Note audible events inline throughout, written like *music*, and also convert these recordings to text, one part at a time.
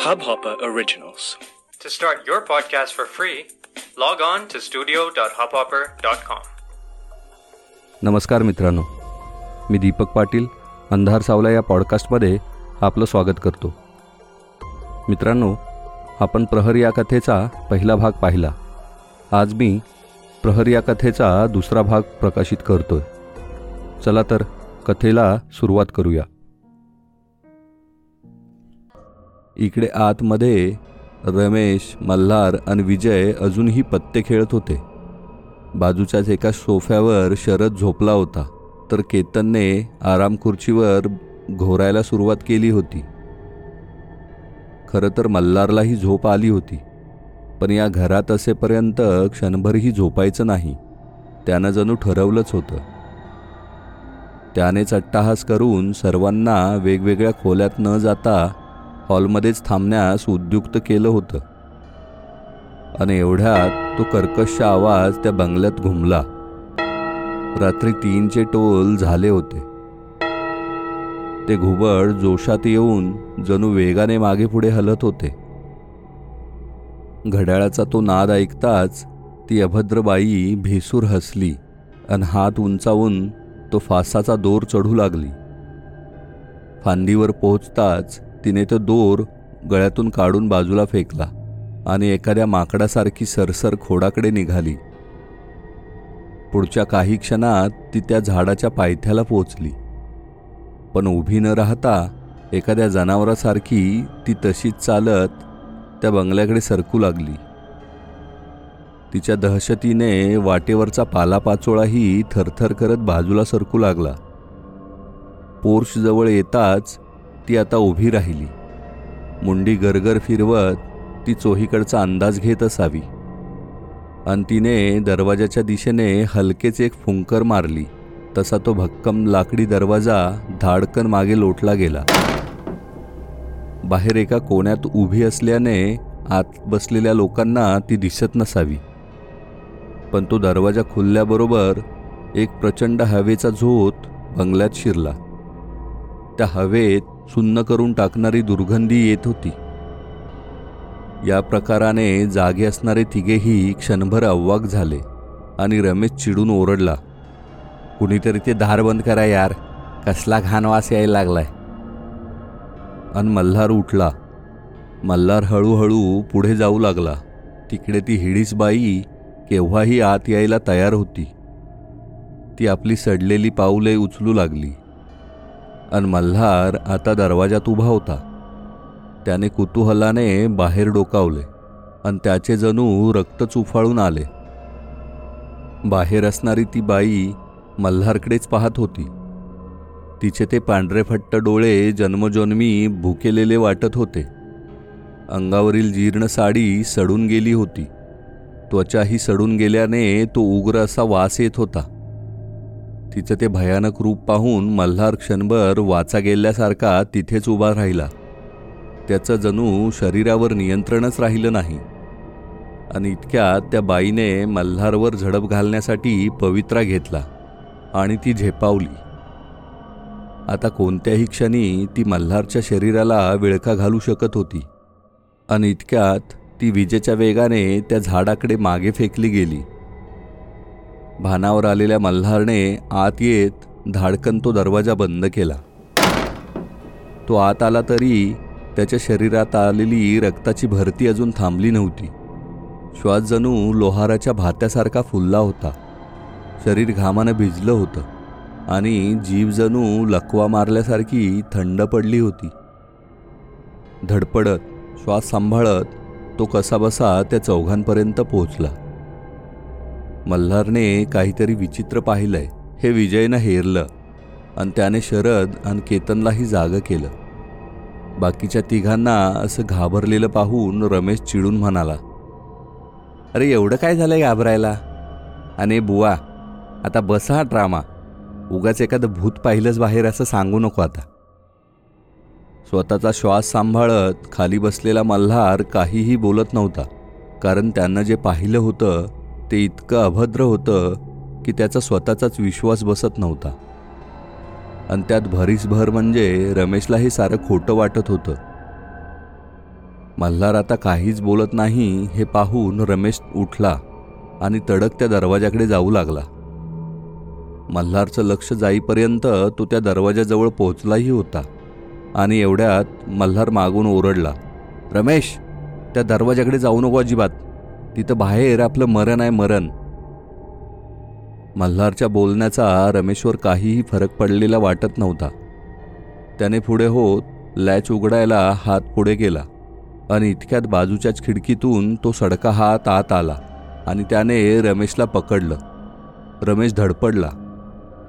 Hubhopper Originals. To start your podcast for free, log on to studio.hubhopper.com. नमस्कार मित्रांनो. मी दीपक पाटील अंधार सावला या पॉडकास्टमध्ये आपलं स्वागत करतो. मित्रांनो आपण प्रहर या कथेचा पहिला भाग पाहिला. आज मी प्रहर या कथेचा दुसरा भाग प्रकाशित करतोय. चला तर कथेला सुरुवात करूया. इकडे आतमध्ये रमेश मल्हार आणि विजय अजूनही पत्ते खेळत होते. बाजूच्याच एका सोफ्यावर शरद झोपला होता. तर केतनने आराम खुर्चीवर घोरायला सुरुवात केली होती. खरं तर मल्हारलाही झोप आली होती. पण या घरात असेपर्यंत क्षणभरही झोपायचं नाही. त्यानं जणू ठरवलंच होतं. त्यानेच अट्टाहास करून सर्वांना वेगवेगळ्या खोल्यात न जाता हॉलमध्येच थांबण्यास उद्युक्त केलं होतं. आणि एवढ्यात तो कर्कश आवाज त्या बंगल्यात घुमला. रात्री तीनचे टोल झाले होते. ते घुबड जोशात येऊन जणू वेगाने मागे पुढे हलत होते. घड्याळाचा तो नाद ऐकताच ती अभद्रबाई भेसूर हसली आणि हात उंचावून तो फासाचा दोर चढू लागली. फांदीवर पोहोचताच तिने तो दोर गळ्यातून काढून बाजूला फेकला आणि एखाद्या माकडासारखी सरसर खोडाकडे निघाली. पुढच्या काही क्षणात ती त्या झाडाच्या पायथ्याला पोचली. पण उभी न राहता एखाद्या जनावरासारखी ती तशीच चालत त्या बंगल्याकडे सरकू लागली. तिच्या दहशतीने वाटेवरचा पालापाचोळाही थरथर करत बाजूला सरकू लागला. पोर्शजवळ येताच ती आता उभी राहिली. मुंडी गरगर फिरवत ती चोहीकडचा अंदाज घेत असावी. आणि तिने दरवाजाच्या दिशेने हलकेच एक फुंकर मारली. तसा तो भक्कम लाकडी दरवाजा धाडकन मागे लोटला गेला. बाहेर एका कोण्यात उभी असल्याने आत बसलेल्या लोकांना ती दिसत नसावी. पण तो दरवाजा खुलल्याबरोबर एक प्रचंड हवेचा झोत बंगल्यात शिरला. त्या हवेत सुन्न करून टाकणारी दुर्गंधी येत होती. या प्रकाराने जागे असणारे तिघेही क्षणभर अव्वाक झाले आणि रमेश चिडून ओरडला कुणीतरी ते धार बंद करा यार कसला घाणवास यायला लागलाय. आणि मल्हार उठला. मल्हार हळूहळू पुढे जाऊ लागला. तिकडे ती हिडीस बाई केव्हाही आत यायला तयार होती. ती आपली सडलेली पाऊले उचलू लागली. अन मल्हार आता दरवाजात उभा होता. त्याने कुतूहलाने बाहेर डोकावले आणि त्याचे जणू रक्त चुफाळून आले. बाहेर असणारी ती बाई मल्हारकडेच पाहत होती. तिचे ते पांढरेफट्ट डोळे जन्मजन्मी भुकेलेले वाटत होते. अंगावरील जीर्ण साडी सडून गेली होती. त्वचाही सडून गेल्याने तो उग्र असा वास येत होता. तिचं ते भयानक रूप पाहून मल्हार क्षणभर वाचा गेल्यासारखा तिथेच उभा राहिला. त्याचं जणू शरीरावर नियंत्रणच राहिलं नाही. आणि इतक्यात त्या बाईने मल्हारवर झडप घालण्यासाठी पवित्रा घेतला आणि ती झेपावली. आता कोणत्याही क्षणी ती मल्हारच्या शरीराला विळखा घालू शकत होती. आणि इतक्यात ती विजेच्या वेगाने त्या झाडाकडे मागे फेकली गेली. भानावर आलेल्या मल्हारने आत येत धाडकन तो दरवाजा बंद केला. तो आत आला तरी त्याच्या शरीरात आलेली रक्ताची भरती अजून थांबली नव्हती. श्वास जणू लोहाराच्या भात्यासारखा फुलला होता. शरीर घामानं भिजलं होतं आणि जीव जणू लकवा मारल्यासारखी थंड पडली होती. धडपडत श्वास सांभाळत तो कसाबसा त्या चौघांपर्यंत पोहोचला. मल्हारने काहीतरी विचित्र पाहिलंय. हे विजयनं हेरलं. आणि त्याने शरद आणि केतनलाही जागं केलं. बाकीच्या तिघांना असं घाबरलेलं पाहून रमेश चिडून म्हणाला अरे एवढं काय झालंय घाबरायला? आणि बुवा आता बसा हा ड्रामा उगाच एखादं भूत पाहिलंच बाहेर असं सांगू नको आता. स्वतःचा श्वास सांभाळत खाली बसलेला मल्हार काहीही बोलत नव्हता कारण त्यांना जे पाहिलं होतं ते इतकं अभद्र होतं की त्याचा स्वतःचाच विश्वास बसत नव्हता. आणि त्यात भरीसभर म्हणजे रमेशला हे सारं खोटं वाटत होतं. मल्हार आता काहीच बोलत नाही हे पाहून रमेश उठला आणि तडक त्या दरवाजाकडे जाऊ लागला. मल्हारचं लक्ष जाईपर्यंत तो त्या दरवाजाजवळ पोहोचलाही होता आणि एवढ्यात मल्हार मागून ओरडला रमेश त्या दरवाजाकडे जाऊ नको अजिबात. तिथं बाहेर आपलं मरण आहे मरण. मल्हारच्या बोलण्याचा रमेशवर काहीही फरक पडलेला वाटत नव्हता. त्याने पुढे होत लॅच उघडायला हात पुढे गेला आणि इतक्यात बाजूच्याच खिडकीतून तो सडका हात आत आला आणि त्याने रमेशला पकडलं. रमेश धडपडला.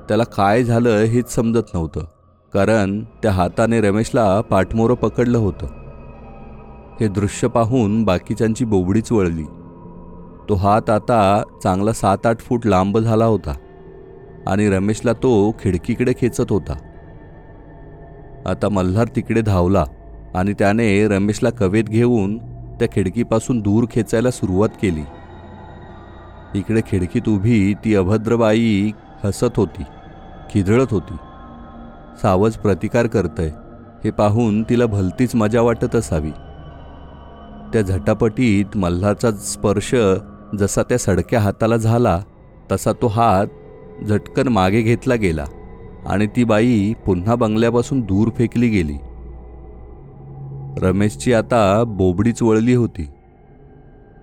त्याला काय झालं हेच समजत नव्हतं कारण त्या हाताने रमेशला पाठमोरं पकडलं होतं. हे दृश्य पाहून बाकीच्यांची बोबडीच वळली. तो हात आता चांगला सात आठ फूट लांब झाला होता आणि रमेशला तो खिडकीकडे खेचत होता. आता मल्हार तिकडे धावला आणि त्याने रमेशला कवेत घेऊन त्या खिडकीपासून दूर खेचायला सुरुवात केली. इकडे खिडकीत उभी ती अभद्रबाई हसत होती खिदळत होती. सावज प्रतिकार करतय हे पाहून तिला भलतीच मजा वाटत असावी. त्या झटापटीत मल्हारचा स्पर्श जसा त्या सडक्या हाताला झाला तसा तो हात झटकन मागे घेतला गेला आणि ती बाई पुन्हा बंगल्यापासून दूर फेकली गेली. रमेशची आता बोबडीच वळली होती.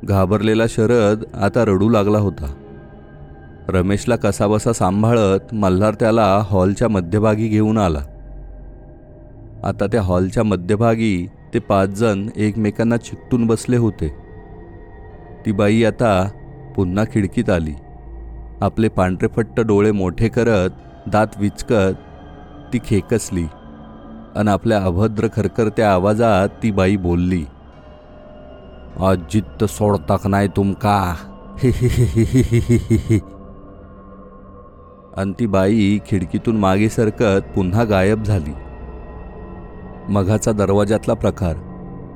घाबरलेला शरद आता रडू लागला होता. रमेशला कसाबसा सांभाळत मल्हार त्याला हॉलच्या मध्यभागी घेऊन आला. आता त्या हॉलच्या मध्यभागी ते पाच जण एकमेकांना चिकटून बसले होते. ती बाई आता पुन्हा खिडकीत आली. आपले पांढरेफट्ट डोळे मोठे करत दात विचकत ती खेकसली आणि आपल्या अभद्र खरखरत्या आवाजात ती बाई बोलली अजित सोडताक नाही तुमका. *laughs* आणि ती बाई खिडकीतून मागे सरकत पुन्हा गायब झाली. मघाचा दरवाजातला प्रकार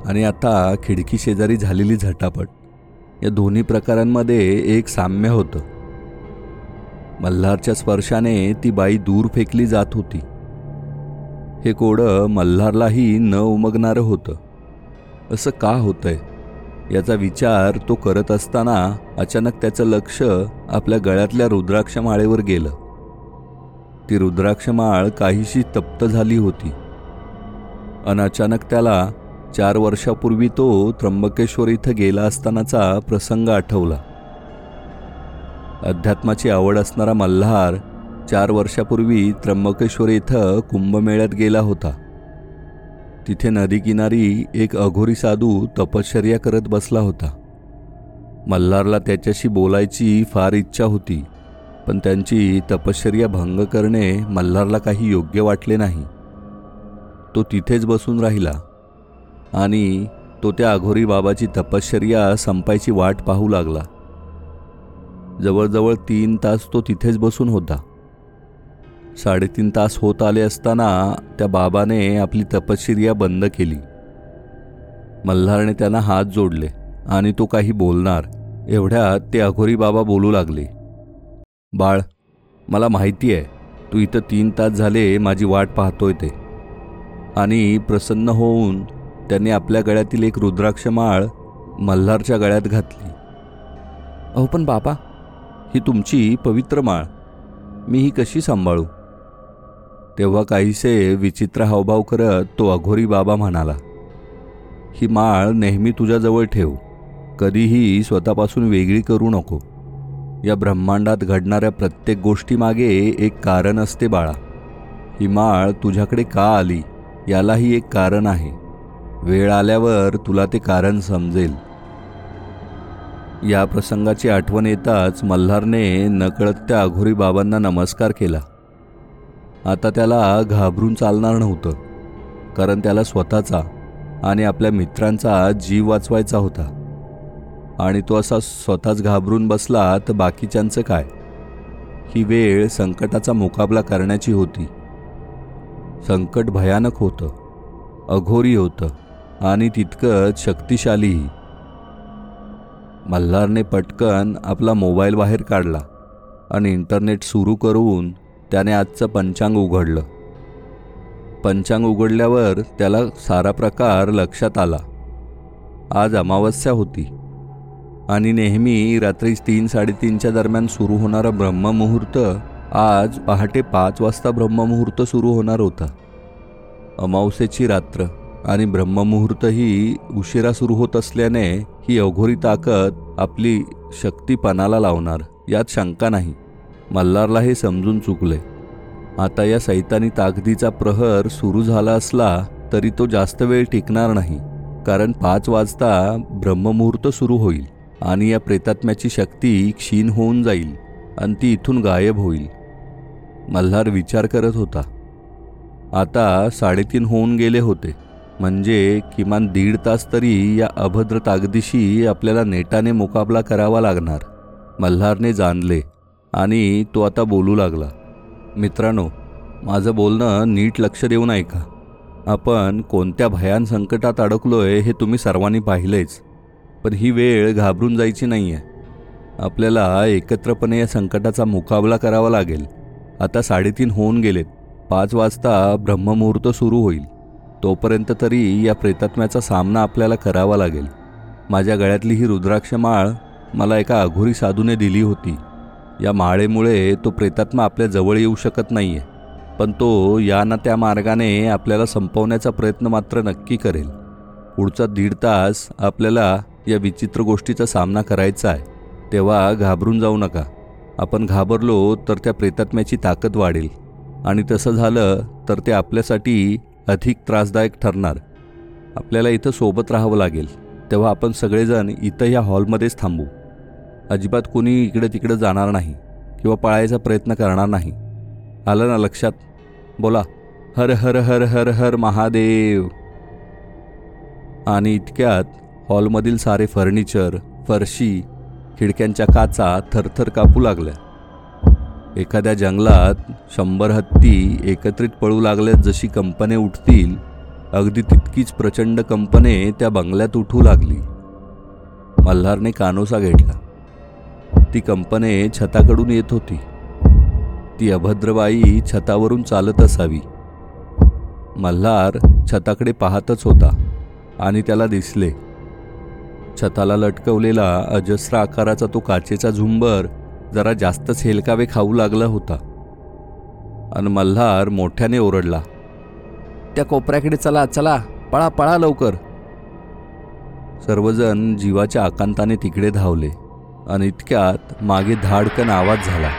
आणि आता खिडकी शेजारी झालेली झटापट. या दोन्ही प्रकारांमध्ये एक साम्य होतं. मल्हारच्या स्पर्शाने ती बाई दूर फेकली जात होती. हे कोडं मल्हारलाही न उमगणारं होतं. असं का होतंय? याचा विचार तो करत असताना अचानक त्याचं लक्ष आपल्या गळ्यातल्या रुद्राक्ष माळेवर गेलं. ती रुद्राक्ष माळ काहीशी तप्त झाली होती. अन अचानक त्याला चार वर्षापूर्वी तो त्र्यंबकेश्वर इथं गेला असतानाचा प्रसंग आठवला. अध्यात्माची आवड असणारा मल्हार चार वर्षापूर्वी त्र्यंबकेश्वर इथं कुंभमेळ्यात गेला होता. तिथे नदीकिनारी एक अघोरी साधू तपश्चर्या करत बसला होता. मल्हारला त्याच्याशी बोलायची फार इच्छा होती पण त्यांची तपश्चर्या भंग करणे मल्हारला काही योग्य वाटले नाही. तो तिथेच बसून राहिला. आणि तो त्या अघोरी बाबाची तपश्चर्या संपायची वाट पाहू लागला. जवळजवळ तीन तास तो तिथेच बसून होता. साडेतीन तास होत आले असताना त्या बाबाने आपली तपश्चर्या बंद केली. मल्हारने त्यांना हात जोडले आणि तो काही बोलणार एवढ्यात ते अघोरी बाबा बोलू लागले. बाळ मला माहिती आहे तू इथं तीन तास झाले माझी वाट पाहतोय ते. आणि प्रसन्न होऊन त्याने आपल्या गळ्यातील एक रुद्राक्ष माळ मल्हारच्या गळ्यात घातली. अहो पण बाबा ही तुमची पवित्र माळ. मी ही कशी सांभाळू? तेव्हा काहीसे विचित्र हावभाव करत तो अघोरी बाबा म्हणाला ही माळ नेहमी तुझ्याजवळ ठेव. कधीही स्वतःपासून वेगळी करू नको. या ब्रह्मांडात घडणाऱ्या प्रत्येक गोष्टीमागे एक कारण असते बाळा. ही माळ तुझ्याकडे का आली? यालाही एक कारण आहे. वेळ आल्यावर तुला ते कारण समजेल. या प्रसंगाची आठवण येताच मल्हारने नकळत त्या अघोरी बाबांना नमस्कार केला. आता त्याला घाबरून चालणार नव्हतं कारण त्याला स्वतःचा आणि आपल्या मित्रांचा जीव वाचवायचा होता. आणि तो असा स्वतःच घाबरून बसला तर बाकीच्यांचं काय? ही वेळ संकटाचा मुकाबला करण्याची होती. संकट भयानक होतं अघोरी होतं. आणि तितकंच शक्तिशालीही मल्हारने पटकन आपला मोबाईल बाहेर काढला आणि इंटरनेट सुरू करून त्याने आजचं पंचांग उघडलं. पंचांग उघडल्यावर त्याला सारा प्रकार लक्षात आला. आज अमावस्या होती आणि नेहमी रात्री तीन साडेतीनच्या दरम्यान सुरू होणारा ब्रह्ममुहूर्त आज पहाटे पाच वाजता ब्रह्ममुहूर्त सुरू होणार होता. अमावस्येची रात्र आणि ब्रह्ममुहूर्तही उशिरा सुरू होत असल्याने ही अघोरी ताकद आपली शक्ती पणाला लावणार यात शंका नाही. मल्हारला हे समजून चुकले. आता या सैतानी ताकदीचा प्रहर सुरू झाला असला तरी तो जास्त वेळ टिकणार नाही कारण पाच वाजता ब्रह्ममुहूर्त सुरू होईल आणि या प्रेतात्म्याची शक्ती क्षीण होऊन जाईल आणि ती इथून गायब होईल. मल्हार विचार करत होता. आता साडेतीन होऊन गेले होते. म्हणजे किमान दीड तास तरी या अभद्र ताकदीशी आपल्याला नेटाने मुकाबला करावा लागणार मल्हारने जाणले आणि तो आता बोलू लागला. मित्रांनो माझं बोलणं नीट लक्ष देऊन ऐका आपण कोणत्या भयान संकटात अडकलोय हे तुम्ही सर्वांनी पाहिलेच पण ही वेळ घाबरून जायची नाही आहे आपल्याला एकत्रपणे या संकटाचा मुकाबला करावा लागेल. आता साडेतीन होऊन गेलेत पाच वाजता ब्रह्ममुहूर्त सुरू होईल. तोपर्यंत तरी या प्रेतात्म्याचा सामना आपल्याला करावा लागेल. माझ्या गळ्यातली ही रुद्राक्ष माळ मला एका अघोरी साधूने दिली होती. या माळेमुळे तो प्रेतात्मा आपल्या जवळ येऊ शकत नाही आहे पण तो या ना त्या मार्गाने आपल्याला संपवण्याचा प्रयत्न मात्र नक्की करेल. पुढचा दीड तास आपल्याला या विचित्र गोष्टीचा सामना करायचा आहे. तेव्हा घाबरून जाऊ नका. आपण घाबरलो तर त्या प्रेतात्म्याची ताकद वाढेल. आणि तसं झालं तर ते आपल्यासाठी अधिक त्रासदायक ठरणार. आपल्याला इथं सोबत राहावं लागेल. तेव्हा आपण सगळेजण इथं ह्या हॉलमध्येच थांबू. अजिबात कोणी इकडे तिकडे जाणार नाही किंवा पळायचा प्रयत्न करणार नाही. आलं ना लक्षात? बोला. हर हर हर हर हर महादेव. आणि इतक्यात हॉलमधील सारे फर्निचर फरशी खिडक्यांच्या काचा थरथर कापू लागल्या. एखाद्या जंगलात शंभर हत्ती एकत्रित पळू लागल्यात जशी कंपने उठतील अगदी तितकीच प्रचंड कंपने त्या बंगल्यात उठू लागली. मल्हारने कानोसा घेतला. ती कंपने छताकडून येत होती. ती अभद्रबाई छतावरून चालत असावी. मल्हार छताकडे पाहतच होता आणि त्याला दिसले. छताला लटकवलेला अजस्र आकाराचा तो काचेचा झुंबर जरा जास्तच हेलकावे खाऊ लागला होता. अन मल्हार मोठ्याने ओरडला. त्या कोपऱ्याकडे चला चला पळा पळा लवकर. सर्वजण जीवाच्या आकांताने तिकडे धावले आणि इतक्यात मागे धाडकन आवाज झाला.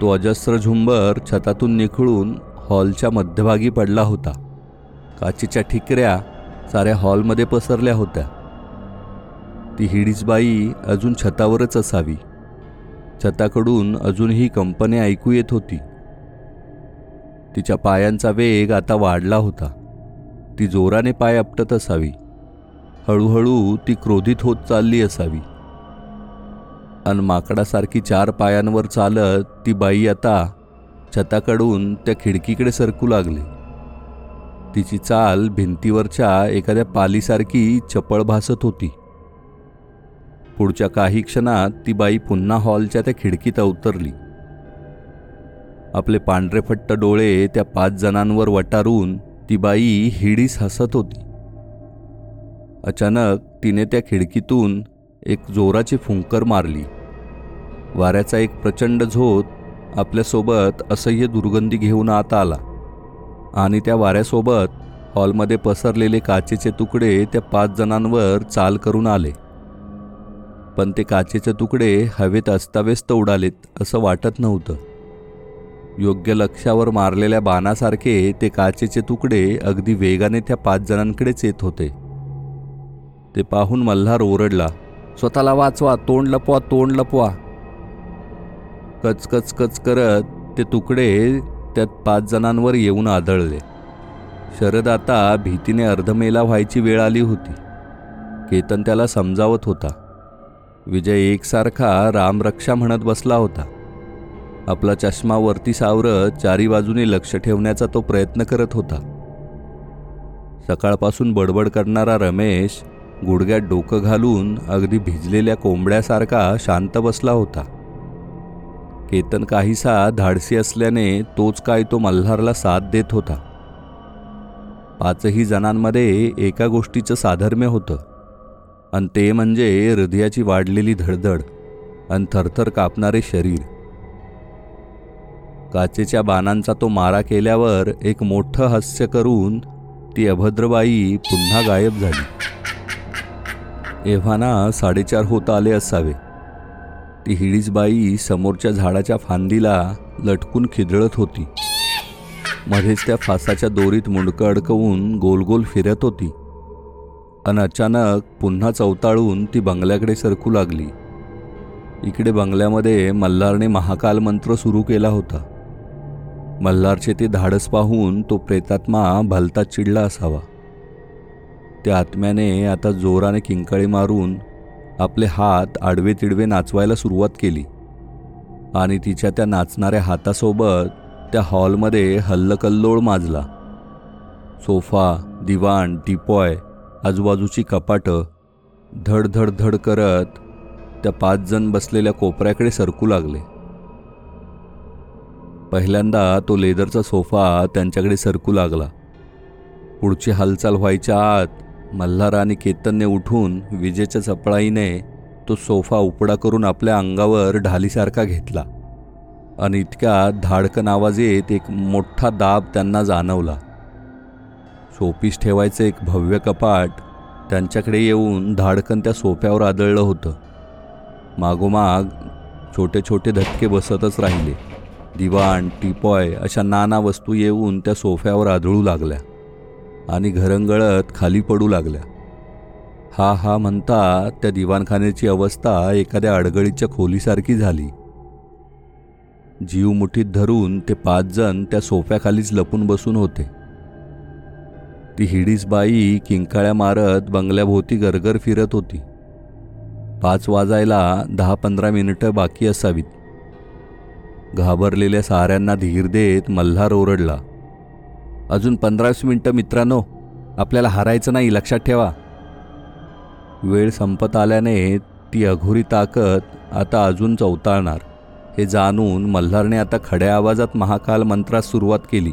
तो अजस्र झुंबर छतातून निखळून हॉलच्या मध्यभागी पडला होता. काचेच्या ठिकऱ्या साऱ्या हॉलमध्ये पसरल्या होत्या. ती हिडीच बाई अजून छतावरच असावी. छताकडून अजूनही कंपनी ऐकू येत होती. तिच्या पायांचा वेग आता वाढला होता. ती जोराने पाय आपटत असावी. हळूहळू ती क्रोधित होत चालली असावी. अन माकडासारखी चार पायांवर चालत ती बाई आता छताकडून त्या खिडकीकडे सरकू लागली. तिची चाल भिंतीवरच्या एखाद्या पालीसारखी चपळ भासत होती. पुढच्या काही क्षणात ती बाई पुन्हा हॉलच्या त्या खिडकीत अवतरली. आपले पांढरेफट्ट डोळे त्या पाच जणांवर वटारून ती बाई हिडीस हसत होती. अचानक तिने त्या खिडकीतून एक जोराची फुंकर मारली. वाऱ्याचा एक प्रचंड झोत आपल्यासोबत असह्य दुर्गंधी घेऊन आत आला आणि त्या वाऱ्यासोबत हॉलमध्ये पसरलेले काचेचे तुकडे त्या पाच जणांवर चाल करून आले. पण ते काचेचे तुकडे हवेत अस्ताव्यस्त उडालेत असं वाटत नव्हतं. योग्य लक्षावर मारलेल्या बाणासारखे ते काचेचे तुकडे अगदी वेगाने त्या पाच जणांकडेच येत होते. ते पाहून मल्हार ओरडला स्वतःला वाचवा तोंड लपवा तोंड लपवा. कचकच कच करत ते तुकडे त्यात पाच जणांवर येऊन आदळले. शरद आता भीतीने अर्धमेला व्हायची वेळ आली होती. केतन त्याला समजावत होता विजय एकसारखा रामरक्षा म्हणत बसला होता. आपला चष्मा वरती सावरत चारी बाजूने लक्ष ठेवण्याचा तो प्रयत्न करत होता. सकाळपासून बडबड करणारा रमेश गुडघ्यात डोकं घालून अगदी भिजलेल्या कोंबड्यासारखा शांत बसला होता. केतन काहीसा धाडसी असल्याने तोच काय तो मल्हारला साथ देत होता. पाचही जणांमध्ये एका गोष्टीचं साधर्म्य होतं. आणि ते म्हणजे हृदयाची वाढलेली धडधड आणि थरथर कापणारे शरीर. काचेच्या बाणांचा तो मारा केल्यावर एक मोठं हास्य करून ती अभद्रबाई पुन्हा गायब झाली. एव्हाना साडेचार होत आले असावे. ती हिडीसबाई समोरच्या झाडाच्या फांदीला लटकून खिदळत होती. मध्येच त्या फासाच्या दोरीत मुंडकं अडकवून गोल गोल फिरत होती. अन अचानक पुन्हा चवताळून ती बंगल्याकडे सरकू लागली. इकडे बंगल्यामध्ये मल्हारने महाकाल मंत्र सुरू केला होता. मल्हारचे ते धाडस पाहून तो प्रेतात्मा भलता चिडला असावा. त्या आत्म्याने आता जोराने किंकाळी मारून आपले हात आडवे तिडवे नाचवायला सुरुवात केली. आणि तिच्या त्या नाचणाऱ्या हातासोबत त्या हॉलमध्ये हल्लकल्लोळ माजला. सोफा दिवाण टिपॉय आजूबाजूची कपाटं धड धड धड करत त्या पाच जण बसलेल्या कोपऱ्याकडे सरकू लागले. पहिल्यांदा तो लेदरचा सोफा त्यांच्याकडे सरकू लागला. पुढची हालचाल व्हायच्या आत मल्हार आणि केतनने उठून विजेच्या चपळाईने तो सोफा उपडा करून आपल्या अंगावर ढालीसारखा घेतला आणि इतक्या धाडकन आवाज येत एक मोठा दाब त्यांना जाणवला. शोपीस ठेवायचं एक भव्य कपाट त्यांच्याकडे येऊन धाडकन त्या सोफ्यावर आदळलं होतं. मागोमाग छोटे छोटे धक्के बसतच राहिले. दिवाण टिपॉय अशा नाना वस्तू येऊन त्या सोफ्यावर आदळू लागल्या आणि घरंगळत खाली पडू लागल्या. हा हा म्हणता त्या दिवाणखान्याची अवस्था एखाद्या अडगळीच्या खोलीसारखी झाली. जीव मुठीत धरून ते पाच जण त्या सोफ्याखालीच लपून बसून होते. ती हिडीस बाई किंकाळ्या मारत बंगल्याभोवती गरगर फिरत होती. पाच वाजायला दहा पंधरा मिनिटं बाकी असावीत. घाबरलेल्या साऱ्यांना धीर देत मल्हार ओरडला. अजून पंधरावीस मिनटं मित्रांनो आपल्याला हारायचं नाही लक्षात ठेवा. वेळ संपत आल्याने ती अघोरी ताकद आता अजून चवताळणार हे जाणून मल्हारने आता खड्या आवाजात महाकाल मंत्रास सुरुवात केली.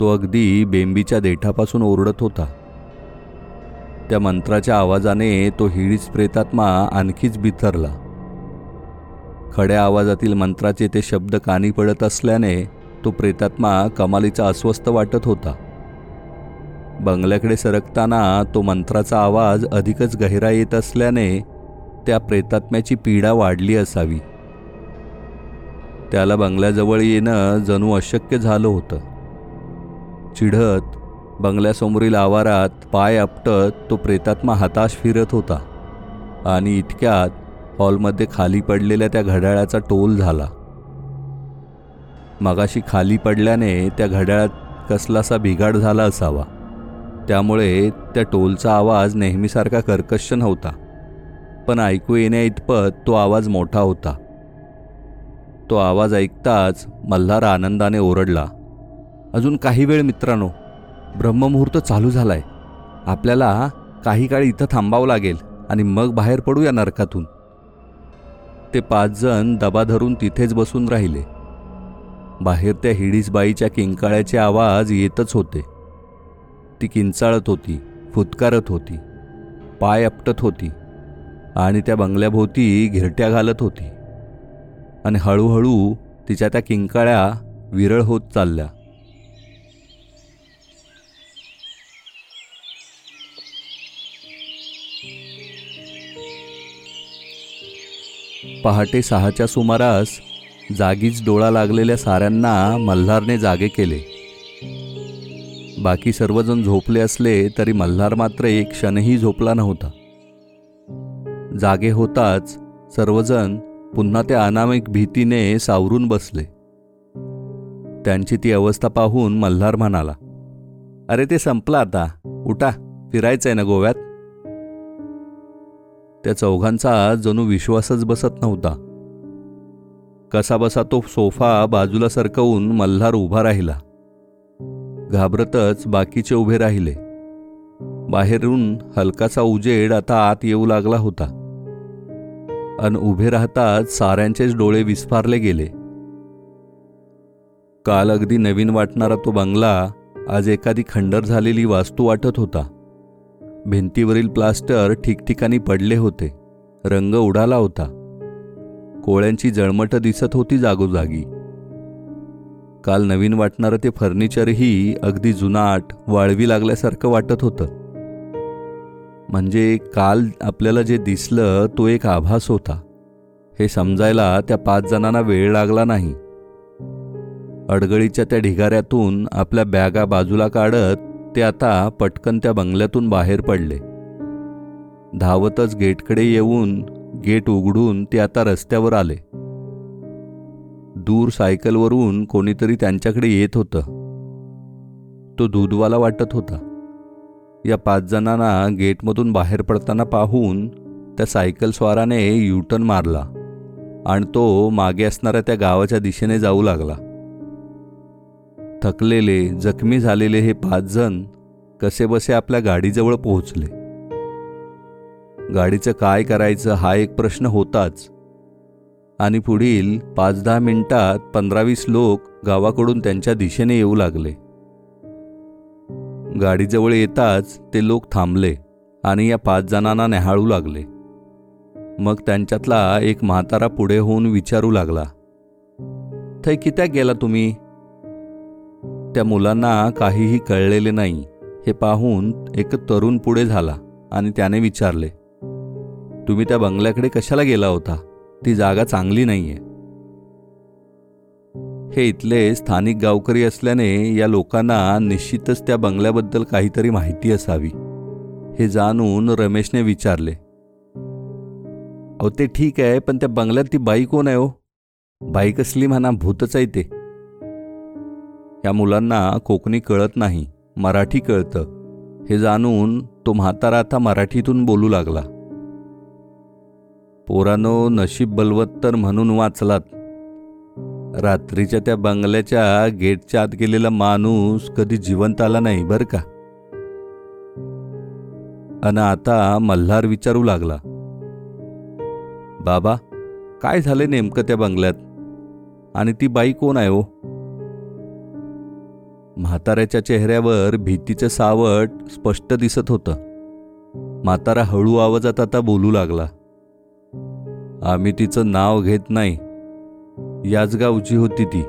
तो अगदी बेंबीच्या देठापासून ओरडत होता. त्या मंत्राच्या आवाजाने तो हिडीच प्रेतात्मा आणखीच बिथरला. खड्या आवाजातील मंत्राचे ते शब्द कानी पडत असल्याने तो प्रेतात्मा कमालीचा अस्वस्थ वाटत होता. बंगल्याकडे सरकताना तो मंत्राचा आवाज अधिकच गहिरा येत असल्याने त्या प्रेतात्म्याची पीडा वाढली असावी. त्याला बंगल्याजवळ येणं जणू अशक्य झालं होतं. चिढत बंगल्यासमोरील आवारात पाय आपटत तो प्रेतात्मा हताश फिरत होता आणि इतक्यात हॉलमध्ये खाली पडलेल्या त्या घड्याळाचा टोल झाला. मगाशी खाली पडल्याने त्या घड्याळात कसलासा बिघाड झाला असावा. त्यामुळे त्या टोलचा आवाज नेहमीसारखा कर्कश नव्हता पण ऐकू येण्या इतपत तो आवाज मोठा होता. तो आवाज ऐकताच मल्हार आनंदाने ओरडला अजून काही वेळ मित्रांनो ब्रह्ममुहूर्त चालू झालाय. आपल्याला काही काळ इथं थांबावं लागेल आणि मग बाहेर पडू या नरकातून. ते पाच जण दबा धरून तिथेच बसून राहिले. बाहेर त्या हिडीसबाईच्या किंकाळ्याचे आवाज येतच होते. ती किंचाळत होती फुतकारत होती पाय आपटत होती आणि त्या बंगल्याभोवती घिरट्या घालत होती. आणि हळूहळू तिच्या त्या किंकाळ्या विरळ होत चालल्या. पहाटे सहाच्या सुमारास जागीच डोळा लागलेल्या साऱ्यांना मल्हारने जागे केले. बाकी सर्वजण झोपले असले तरी मल्हार मात्र एक क्षणही झोपला नव्हता. जागे होताच सर्वजण पुन्हा त्या अनामिक भीतीने सावरून बसले. त्यांची ती अवस्था पाहून मल्हार म्हणाला अरे ते संपलं आता. उठा. फिरायचंय ना गोव्यात? त्या चौघांचा जणू विश्वासच बसत नव्हता. कसाबसा तो सोफा बाजूला सरकवून मल्हार उभा राहिला. घाबरतच बाकीचे उभे राहिले. बाहेरून हलकासा उजेड आता आत येऊ लागला होता. अन उभे राहताच साऱ्यांचेच डोळे विस्फारले गेले. काल अगदी नवीन वाटणारा तो बंगला आज एखादी खंडर झालेली वास्तू वाटत होता. भिंतीवरील प्लास्टर ठिकठिकाणी पडले होते. रंग उडाला होता. कोळ्यांची जळमट दिसत होती जागोजागी. काल नवीन वाटणारं ते फर्निचरही अगदी जुनाट वाळवी लागल्यासारखं वाटत होतं. म्हणजे काल आपल्याला जे दिसलं तो एक आभास होता. हे समजायला त्या पाच जणांना वेळ लागला नाही. अडगळीच्या त्या ढिगाऱ्यातून आपल्या बॅगा बाजूला काढत ते आता पटकन त्या बंगल्यातून बाहेर पडले. धावतच गेटकडे येऊन गेट उघडून ते आता रस्त्यावर आले. दूर सायकलवरून कोणीतरी त्यांच्याकडे येत होतं. तो दूधवाला वाटत होता. या पाच जणांना गेटमधून बाहेर पडताना पाहून त्या सायकलस्वाराने युटर्न मारला आणि तो मागे असणाऱ्या त्या गावाच्या दिशेने जाऊ लागला. थकलेले जखमी झालेले हे पाच जण कसेबसे आपल्या गाडीजवळ पोहोचले. गाडीचं काय करायचं हा एक प्रश्न होताच. आणि पुढील पाच दहा मिनिटात पंधरावीस लोक गावाकडून त्यांच्या दिशेने येऊ लागले. गाडीजवळ येताच ते लोक थांबले आणि या पाच जणांना न्याहाळू लागले. मग त्यांच्यातला एक म्हातारा पुढे होऊन विचारू लागला. थै कित्या गेला तुम्ही? त्या मुलांना काहीही कळलेले नाही. हे पाहून एक तरुण पुढे झाला आणि त्याने विचारले तुम्ही त्या बंगल्याकडे कशाला गेला होता? ती जागा चांगली नाहीये. हे इथले स्थानिक गावकरी असल्याने या लोकांना निश्चितच त्या बंगल्याबद्दल काहीतरी माहिती असावी हे जाणून रमेशने विचारले अहो ते ठीक आहे पण त्या बंगल्यात ती बाई कोण आहे हो? बाई कसली म्हणा भूतच आहे ते. या मुलांना कोकणी कळत नाही मराठी कळतं. हे जाणून तो म्हातारा आता मराठीतून बोलू लागला. पोरानो नशीब बलवत्तर म्हणून वाचलात. रात्रीच्या त्या बंगल्याच्या गेटच्या आत गेलेला माणूस कधी जिवंत आला नाही बर का? अन आता मल्हार विचारू लागला. बाबा काय झाले नेमकं त्या बंगल्यात? आणि ती बाई कोण आहे हो? म्हाताऱ्याच्या चेहऱ्यावर भीतीचं सावट स्पष्ट दिसत होतं. म्हातारा हळू आवाजात आता बोलू लागला. आम्ही तिचं नाव घेत नाही. याच गावची होती ती.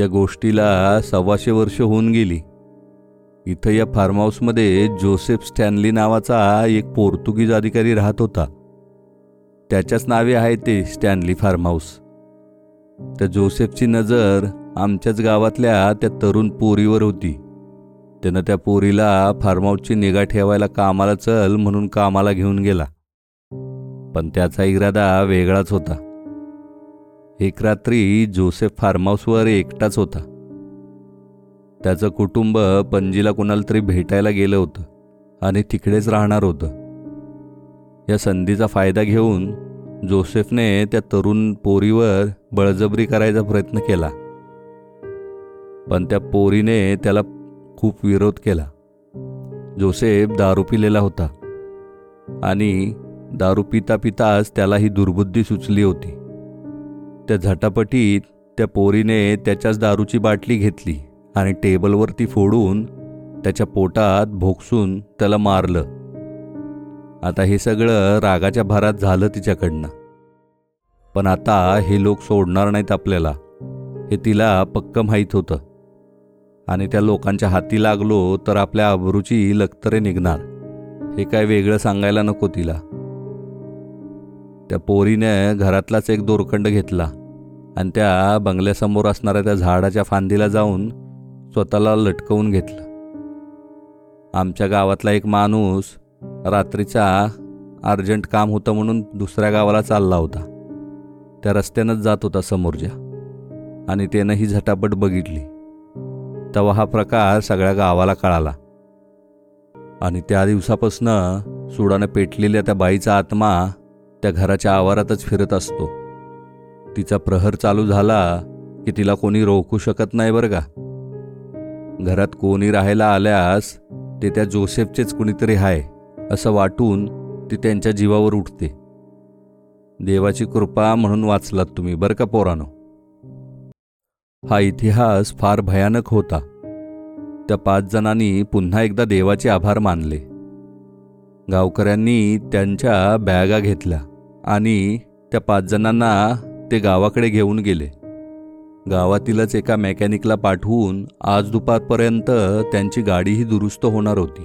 या गोष्टीला सव्वाशे वर्ष होऊन गेली. इथं या फार्म हाऊसमध्ये जोसेफ स्टॅनली नावाचा एक पोर्तुगीज अधिकारी राहत होता. त्याच्याच नावे आहे ते स्टॅनली फार्म हाऊस त्या जोसेफची नजर आमच्याच गावातल्या त्या तरुण पोरीवर होती. त्यानं त्या पोरीला फार्महाऊसची निगा ठेवायला कामाला चल म्हणून कामाला घेऊन गेला. पण त्याचा इरादा वेगळाच होता. एक रात्री जोसेफ फार्म हाऊसवर एकटाच होता. त्याचं कुटुंब पणजीला कोणाला तरी भेटायला गेलं होतं आणि तिकडेच राहणार होतं. या संधीचा फायदा घेऊन जोसेफने त्या तरुण पोरीवर बळजबरी करायचा प्रयत्न केला. पण त्या पोरीने त्याला खूप विरोध केला. जोसेफ दारू पिलेला होता आणि दारू पिता पिताच त्याला ही दुर्बुद्धी सुचली होती. त्या झटापटीत त्या पोरीने त्याच्याच दारूची बाटली घेतली आणि टेबलवरती फोडून त्याच्या पोटात भोगसून त्याला मारलं. आता हे सगळं रागाच्या भारात झालं तिच्याकडनं. पण आता हे लोक सोडणार नाहीत आपल्याला. हे तिला पक्क माहीत होतं. आणि त्या लोकांच्या हाती लागलो तर आपल्या अबरूची लखतरे निघणार. हे काय वेगळं सांगायला नको तिला. त्या पोरीने घरातलाच एक दोरखंड घेतला आणि त्या बंगल्यासमोर असणाऱ्या त्या झाडाच्या फांदीला जाऊन स्वतःला लटकवून घेतलं. आमच्या गावातला एक माणूस रात्रीचा अर्जंट काम होतं म्हणून दुसऱ्या गावाला चालला होता. त्या रस्त्यानंच जात होता समोरच्या आणि त्यानं ही झटापट बघितली. तेव्हा हा प्रकार सगळ्या गावाला कळाला. आणि त्या दिवसापासनं सुडानं पेटलेल्या त्या बाईचा आत्मा त्या घराच्या आवारातच फिरत असतो. तिचा प्रहर चालू झाला की तिला कोणी रोखू शकत नाही बरं का. घरात कोणी राहायला आल्यास ते त्या जोसेफचेच कुणीतरी आहे असं वाटून ती त्यांच्या जीवावर उठते. देवाची कृपा म्हणून वाचलात तुम्ही बरं का पोरानो? हा इतिहास फार भयानक होता. त्या पाच जणांनी पुन्हा एकदा देवाचे आभार मानले. गावकऱ्यांनी त्यांच्या बॅगा घेतल्या आणि त्या पाच जणांना ते गावाकडे घेऊन गेले. गावातीलच एका मेकॅनिकला पाठवून आज दुपारपर्यंत त्यांची गाडीही दुरुस्त होणार होती.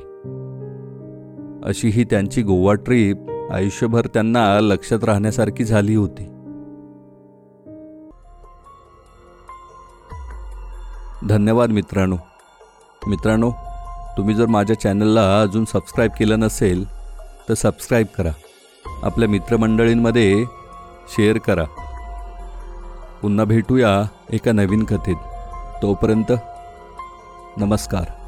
अशी ही त्यांची गोवा ट्रीप आयुष्यभर त्यांना लक्षात राहण्यासारखी झाली होती. धन्यवाद मित्रांनो. मित्रांनो तुम्ही जर माझ्या चॅनलला अजून सबस्क्राईब केलं नसेल तर सबस्क्राईब करा. आपल्या मित्रमंडळींमध्ये शेअर करा. पुन्हा भेटूया एका नवीन कथेत. तोपर्यंत नमस्कार.